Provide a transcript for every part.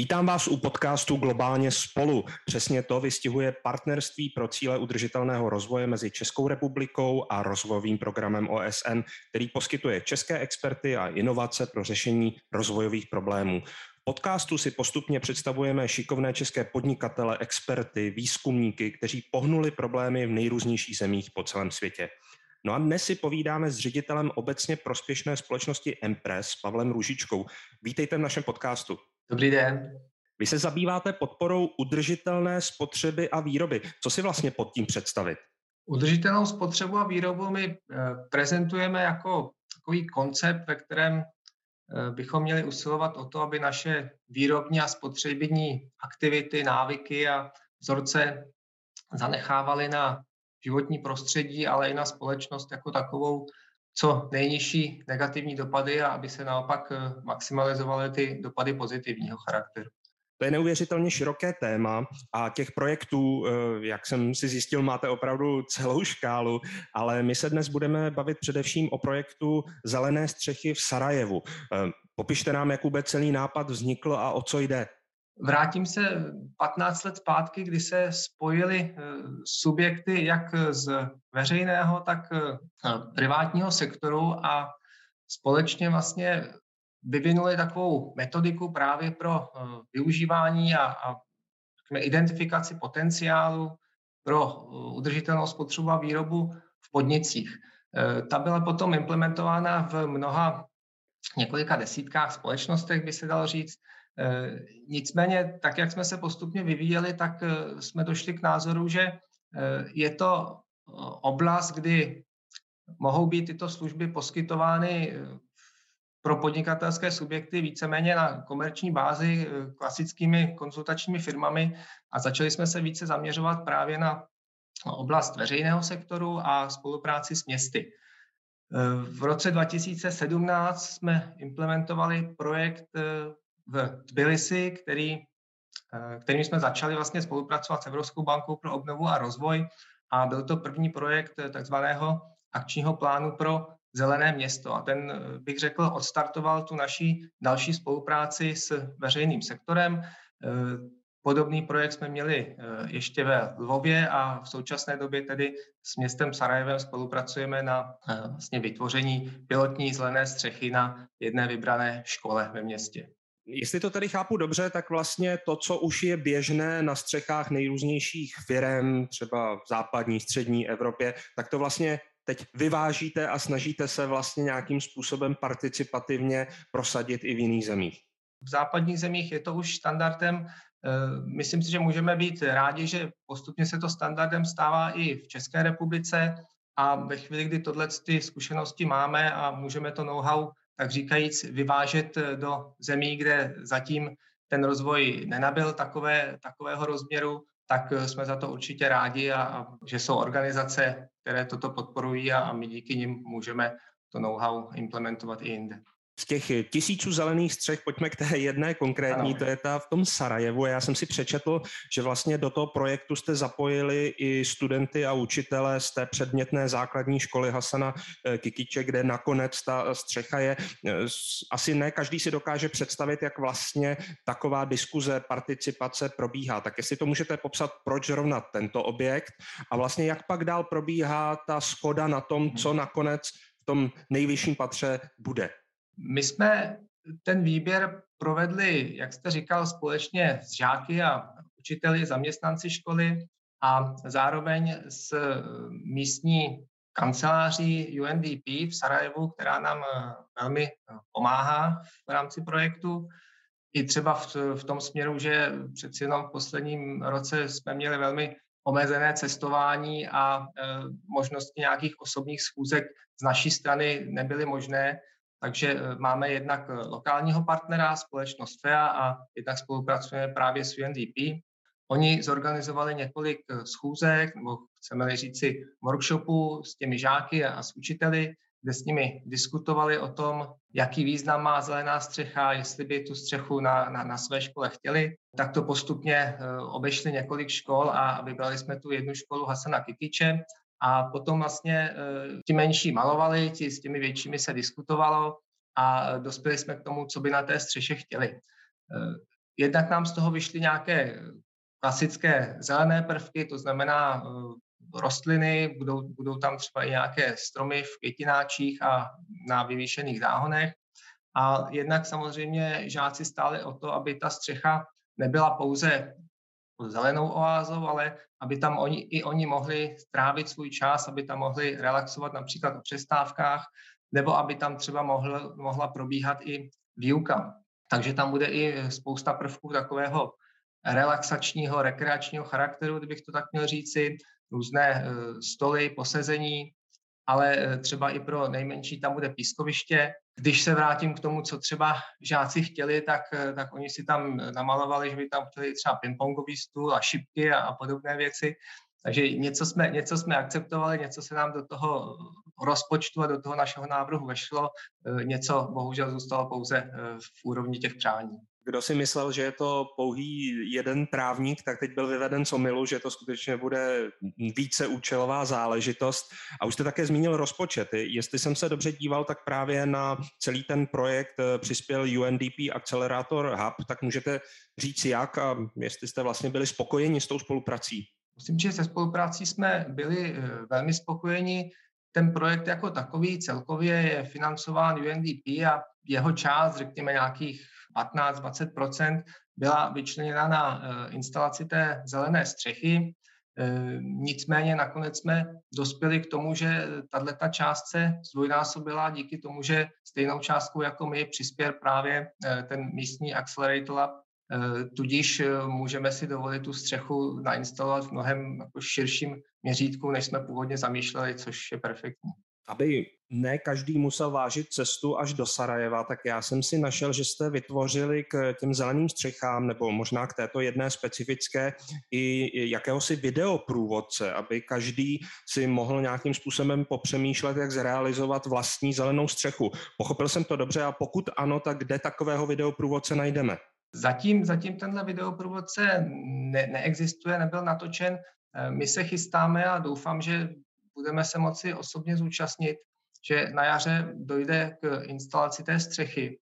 Vítám vás u podcastu Globálně spolu. Přesně to vystihuje partnerství pro cíle udržitelného rozvoje mezi Českou republikou a rozvojovým programem OSN, který poskytuje české experty a inovace pro řešení rozvojových problémů. Podcastu si postupně představujeme šikovné české podnikatele, experty, výzkumníky, kteří pohnuli problémy v nejrůznějších zemích po celém světě. No a dnes si povídáme s ředitelem obecně prospěšné společnosti Empress, Pavlem Růžičkou. Vítejte v našem podcastu. Dobrý den. Vy se zabýváte podporou udržitelné spotřeby a výroby. Co si vlastně pod tím představit? Udržitelnou spotřebu a výrobu my eh, prezentujeme jako takový koncept, ve kterém eh, bychom měli usilovat o to, aby naše výrobní a spotřební aktivity, návyky a vzorce zanechávaly na životní prostředí, ale i na společnost jako takovou co nejnižší negativní dopady a aby se naopak eh, maximalizovaly ty dopady pozitivního charakteru. To je neuvěřitelně široké téma a těch projektů, eh, jak jsem si zjistil, máte opravdu celou škálu, ale my se dnes budeme bavit především o projektu Zelené střechy v Sarajevu. Eh, popište nám, jak vůbec celý nápad vznikl a o co jde. Vrátím se 15 let zpátky, kdy se spojily eh, subjekty jak z veřejného, tak privátního sektoru a společně vlastně vyvinuli takovou metodiku právě pro eh, využívání a, a identifikaci potenciálu pro eh, udržitelnou spotřebu a výrobu v podnicích. Eh, ta byla potom implementována v mnoha několika desítkách společnostech, by se dalo říct. Nicméně, tak jak jsme se postupně vyvíjeli, tak jsme došli k názoru, že je to oblast, kdy mohou být tyto služby poskytovány pro podnikatelské subjekty víceméně na komerční bázi eh, klasickými konzultačními firmami a začali jsme se více zaměřovat právě na oblast veřejného sektoru a spolupráci s městy. Eh, v roce 2017 jsme implementovali projekt eh, v Tbilisi, který, kterým jsme začali vlastně spolupracovat s Evropskou bankou pro obnovu a rozvoj a byl to první projekt takzvaného akčního plánu pro Zelené město. A ten, eh, bych řekl, odstartoval tu naší další spolupráci s veřejným sektorem. Eh, podobný projekt jsme měli eh, ještě ve Lvově a v současné době tedy s městem Sarajevem spolupracujeme na vlastně vytvoření pilotní zelené střechy na jedné vybrané škole ve městě. Jestli to tady chápu dobře, tak vlastně to, co už je běžné na střechách nejrůznějších firm, třeba v západní, střední Evropě, tak to vlastně teď vyvážíte a snažíte se vlastně nějakým způsobem participativně prosadit i v jiných zemích? V západních zemích je to už standardem. Eh, myslím si, že můžeme být rádi, že postupně se to standardem stává i v České republice a ve chvíli, kdy tohle ty zkušenosti máme a můžeme to know-how, tak říkajíc, vyvážet do zemí, kde zatím ten rozvoj nenabil takové, takového rozměru, tak eh, jsme za to určitě rádi a, a že jsou organizace, které toto podporují a, a my díky nim můžeme to know-how implementovat i jinde z těch tisíců zelených střech pojďme k té jedné konkrétní, ano. to je ta v tom Sarajevu. Já jsem si přečetl, že vlastně do toho projektu jste zapojili i studenty a učitele z té předmětné základní školy Hasana eh, Kikiče, kde nakonec ta střecha je. Eh, asi ne každý si dokáže představit, jak vlastně taková diskuze, participace probíhá. Tak jestli to můžete popsat, proč zrovna tento objekt a vlastně jak pak dál probíhá ta schoda na tom, co nakonec v tom nejvyšším patře bude. My jsme ten výběr provedli, jak jste říkal, společně s žáky a učiteli, zaměstnanci školy a zároveň s místní kanceláří UNDP v Sarajevu, která nám eh, velmi eh, pomáhá v rámci projektu. I třeba v, v tom směru, že přeci jenom v posledním roce jsme měli velmi omezené cestování a e, možnosti nějakých osobních schůzek z naší strany nebyly možné, takže eh, máme jednak eh, lokálního partnera, společnost FEA a jednak spolupracujeme právě s UNDP. Oni zorganizovali několik eh, schůzek, nebo chceme říci workshopů s těmi žáky a s učiteli, kde s nimi diskutovali o tom, jaký význam má zelená střecha, jestli by tu střechu na, na, na své škole chtěli. Tak to postupně obešli několik škol a vybrali jsme tu jednu školu Hasana Kikiče, a potom vlastně eh, ti menší malovali, ti s těmi většími se diskutovalo a dospěli jsme k tomu, co by na té střeše chtěli. Eh, jednak nám z toho vyšly nějaké klasické zelené prvky, to znamená rostliny, budou, budou tam třeba i nějaké stromy v květináčích a na vyvýšených záhonech. A jednak samozřejmě žáci stáli o to, aby ta střecha nebyla pouze zelenou oázou, ale aby tam oni, i oni mohli strávit svůj čas, aby tam mohli relaxovat například o přestávkách, nebo aby tam třeba mohl, mohla probíhat i výuka. Takže tam bude i spousta prvků takového relaxačního, rekreačního charakteru, kdybych to tak měl říci, různé eh, stoly, posezení, ale eh, třeba i pro nejmenší tam bude pískoviště. Když se vrátím k tomu, co třeba žáci chtěli, tak, eh, tak oni si tam namalovali, že by tam chtěli třeba pingpongový stůl a šipky a, a podobné věci. Takže něco jsme, něco jsme akceptovali, něco se nám do toho rozpočtu a do toho našeho návrhu vešlo, něco bohužel zůstalo pouze v úrovni těch přání. Kdo si myslel, že je to pouhý jeden právník, tak teď byl vyveden z omilu, že to skutečně bude více účelová záležitost. A už jste také zmínil rozpočet. Jestli jsem se dobře díval, tak právě na celý ten projekt eh, přispěl UNDP Accelerator Hub, tak můžete říct jak a jestli jste vlastně byli spokojeni s tou spoluprací. Musím že se spoluprácí jsme byli eh, velmi spokojeni. Ten projekt jako takový celkově je financován UNDP a jeho část, řekněme nějakých 15-20% byla vyčleněna na eh, instalaci té zelené střechy. Eh, nicméně nakonec jsme dospěli k tomu, že tato část se zdvojnásobila díky tomu, že stejnou částkou jako my přispěl právě eh, ten místní Accelerator Lab, tudíž můžeme si dovolit tu střechu nainstalovat v mnohem jako širším měřítku, než jsme původně zamýšleli, což je perfektní aby ne každý musel vážit cestu až do Sarajeva, tak já jsem si našel, že jste vytvořili k těm zeleným střechám, nebo možná k této jedné specifické, i jakéhosi videoprůvodce, aby každý si mohl nějakým způsobem popřemýšlet, jak zrealizovat vlastní zelenou střechu. Pochopil jsem to dobře a pokud ano, tak kde takového videoprůvodce najdeme? Zatím, zatím tenhle videoprůvodce ne, neexistuje, nebyl natočen. My se chystáme a doufám, že budeme se moci osobně zúčastnit, že na jaře dojde k instalaci té střechy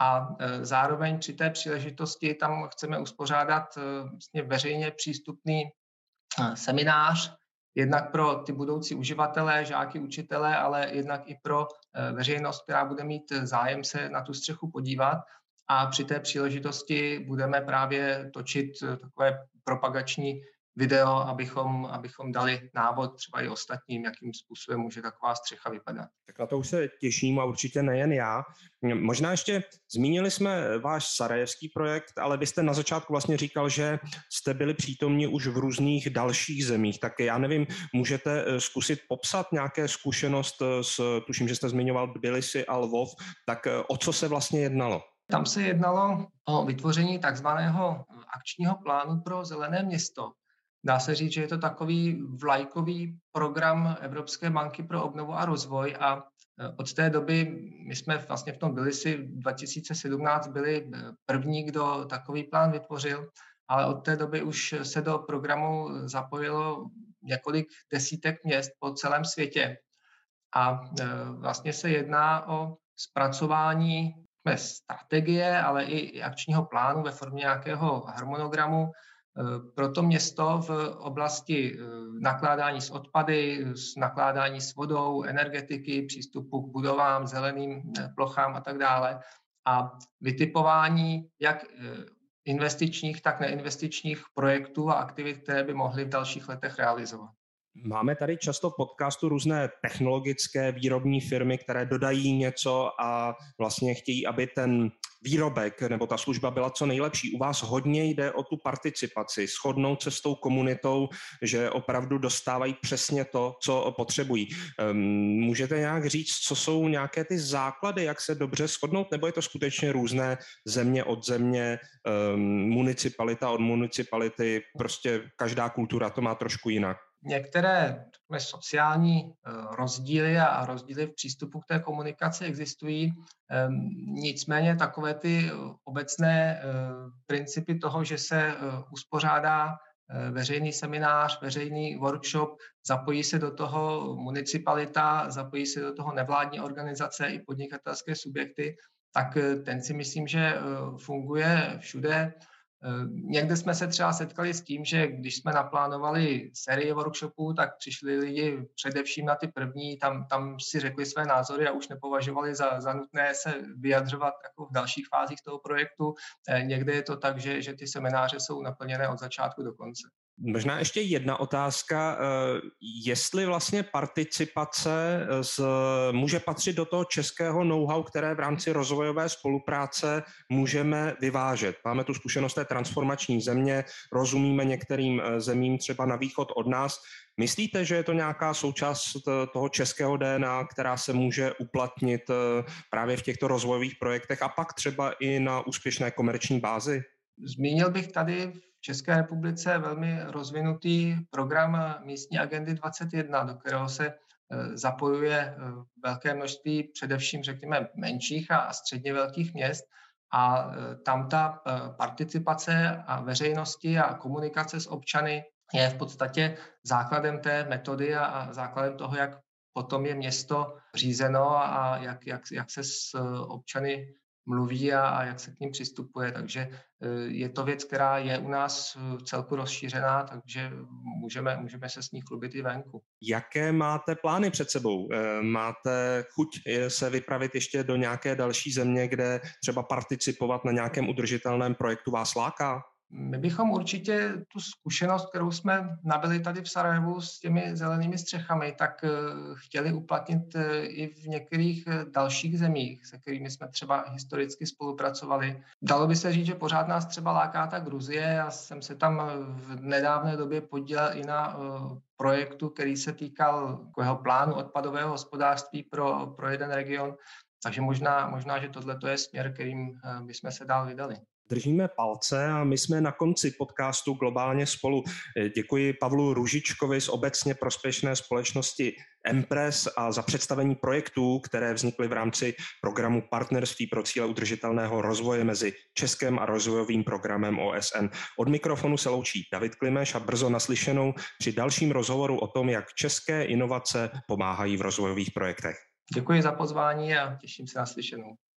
a e, zároveň při té příležitosti tam chceme uspořádat e, vlastně veřejně přístupný e, seminář, jednak pro ty budoucí uživatelé, žáky, učitele, ale jednak i pro veřejnost, která bude mít zájem se na tu střechu podívat. A při té příležitosti budeme právě točit takové propagační video, abychom, abychom dali návod třeba i ostatním, jakým způsobem může taková střecha vypadat. Tak na to už se těším a určitě nejen já. Možná ještě zmínili jsme váš sarajevský projekt, ale vy jste na začátku vlastně říkal, že jste byli přítomni už v různých dalších zemích. Tak já nevím, můžete eh, zkusit popsat nějaké zkušenost eh, s, tuším, že jste zmiňoval Tbilisi a Lvov, tak eh, o co se vlastně jednalo? Tam se jednalo o vytvoření takzvaného akčního plánu pro zelené město, Dá se říct, že je to takový vlajkový program Evropské banky pro obnovu a rozvoj a e, od té doby, my jsme vlastně v tom byli si 2017 byli e, první, kdo takový plán vytvořil, ale od té doby už se do programu zapojilo několik desítek měst po celém světě. A e, vlastně se jedná o zpracování strategie, ale i akčního plánu ve formě nějakého harmonogramu, Eh, pro to město v oblasti eh, nakládání s odpady, s nakládání s vodou, energetiky, přístupu k budovám, zeleným eh, plochám a tak dále a vytipování jak investičních, tak neinvestičních projektů a aktivit, které by mohly v dalších letech realizovat. Máme tady často v podcastu různé technologické výrobní firmy, které dodají něco a vlastně chtějí, aby ten výrobek nebo ta služba byla co nejlepší. U vás hodně jde o tu participaci, shodnout se s tou komunitou, že opravdu dostávají přesně to, co potřebují. Um, můžete nějak říct, co jsou nějaké ty základy, jak se dobře shodnout, nebo je to skutečně různé země od země, um, municipalita od municipality, prostě každá kultura to má trošku jinak? Některé sociální eh, rozdíly a rozdíly v přístupu k té komunikaci existují. Ehm, nicméně takové ty obecné eh, principy toho, že se eh, uspořádá veřejný seminář, veřejný workshop, zapojí se do toho municipalita, zapojí se do toho nevládní organizace i podnikatelské subjekty, tak ten si myslím, že funguje všude Někde jsme se třeba setkali s tím, že když jsme naplánovali série workshopů, tak přišli lidi především na ty první, tam, tam si řekli své názory a už nepovažovali za, za nutné se vyjadřovat jako v dalších fázích toho projektu. Někde je to tak, že, že ty semináře jsou naplněné od začátku do konce. Možná ještě jedna otázka, eh, jestli vlastně participace eh, z, může patřit do toho českého know-how, které v rámci rozvojové spolupráce můžeme vyvážet. Máme tu zkušenost té transformační země, rozumíme některým eh, zemím třeba na východ od nás. Myslíte, že je to nějaká součást toho českého DNA, která se může uplatnit právě v těchto rozvojových projektech a pak třeba i na úspěšné komerční bázi? Zmínil bych tady v České republice velmi rozvinutý program místní agendy 21, do kterého se eh, zapojuje eh, velké množství především, řekněme, menších a středně velkých měst. A eh, tam ta participace a veřejnosti a komunikace s občany je v podstatě základem té metody a základem toho, jak potom je město řízeno a jak, jak, jak se s občany mluví a, a jak se k ním přistupuje. Takže e, je to věc, která je u nás v celku rozšířená, takže můžeme, můžeme se s ní chlubit i venku. Jaké máte plány před sebou? E, máte chuť se vypravit ještě do nějaké další země, kde třeba participovat na nějakém udržitelném projektu vás láká? My bychom určitě tu zkušenost, kterou jsme nabili tady v Sarajevu s těmi zelenými střechami, tak eh, chtěli uplatnit eh, i v některých eh, dalších zemích, se kterými jsme třeba historicky spolupracovali. Dalo by se říct, že pořád nás třeba láká ta Gruzie. Já jsem se tam v nedávné době podílel i na projektu, který se týkal takového plánu odpadového hospodářství pro, pro jeden region. Takže možná, možná že tohle je směr, kterým bychom se dál vydali. Držíme palce a my jsme na konci podcastu Globálně spolu. Děkuji Pavlu Ružičkovi z obecně prospěšné společnosti Empress a za představení projektů, které vznikly v rámci programu Partnerství pro cíle udržitelného rozvoje mezi Českém a rozvojovým programem OSN. Od mikrofonu se loučí David Klimeš a brzo naslyšenou při dalším rozhovoru o tom, jak české inovace pomáhají v rozvojových projektech. Děkuji za pozvání a těším se na slyšenou.